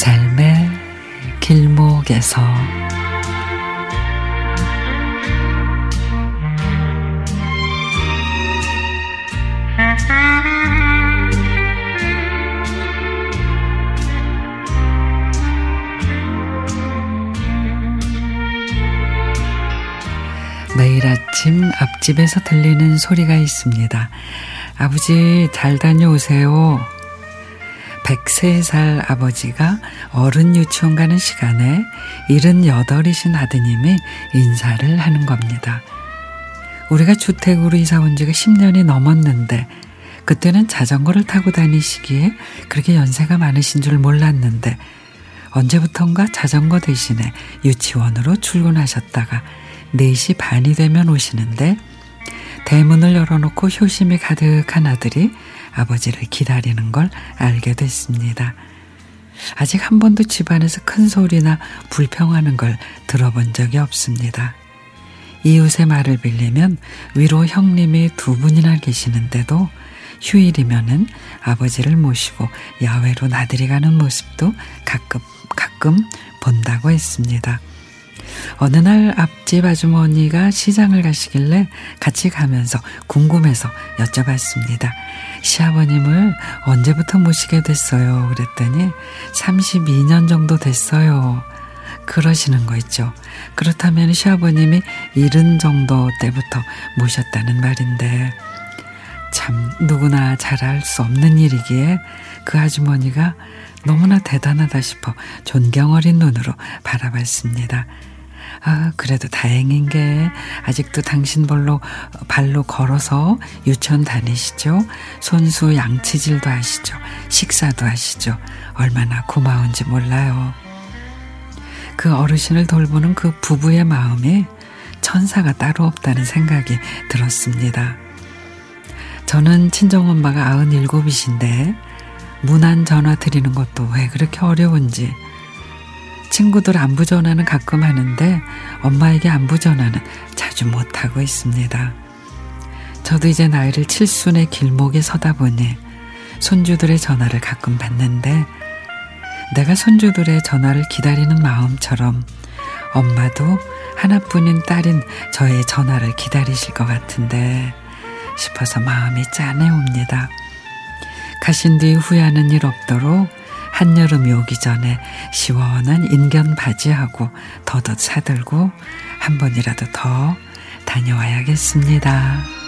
삶의 길목에서 매일 아침 앞집에서 들리는 소리가 있습니다. 아버지 잘 다녀오세요. 103살 아버지가 어른 유치원 가는 시간에 78이신 아드님이 인사를 하는 겁니다. 우리가 주택으로 이사 온 지가 10년이 넘었는데 그때는 자전거를 타고 다니시기에 그렇게 연세가 많으신 줄 몰랐는데 언제부턴가 자전거 대신에 유치원으로 출근하셨다가 4시 반이 되면 오시는데 대문을 열어놓고 효심이 가득한 아들이 아버지를 기다리는 걸 알게 됐습니다. 아직 한 번도 집안에서 큰 소리나 불평하는 걸 들어본 적이 없습니다. 이웃의 말을 빌리면 위로 형님이 두 분이나 계시는데도 휴일이면은 아버지를 모시고 야외로 나들이 가는 모습도 가끔 가끔 본다고 했습니다. 어느 날 앞집 아주머니가 시장을 가시길래 같이 가면서 궁금해서 여쭤봤습니다. 시아버님을 언제부터 모시게 됐어요? 그랬더니 32년 정도 됐어요. 그러시는 거 있죠. 그렇다면 시아버님이 이른 정도 때부터 모셨다는 말인데 참 누구나 잘할 수 없는 일이기에 그 아주머니가 너무나 대단하다 싶어 존경 어린 눈으로 바라봤습니다. 아, 그래도 다행인 게 아직도 당신 볼로 발로 걸어서 유치원 다니시죠? 손수 양치질도 하시죠? 식사도 하시죠? 얼마나 고마운지 몰라요. 그 어르신을 돌보는 그 부부의 마음에 천사가 따로 없다는 생각이 들었습니다. 저는 친정엄마가 97이신데 무난 전화 드리는 것도 왜 그렇게 어려운지 친구들 안부 전화는 가끔 하는데 엄마에게 안부 전화는 자주 못하고 있습니다. 저도 이제 나이를 칠순의 길목에 서다 보니 손주들의 전화를 가끔 받는데 내가 손주들의 전화를 기다리는 마음처럼 엄마도 하나뿐인 딸인 저의 전화를 기다리실 것 같은데 싶어서 마음이 짠해옵니다. 가신 뒤 후회하는 일 없도록 한여름이 오기 전에 시원한 인견 바지하고 더덧 사들고 한 번이라도 더 다녀와야겠습니다.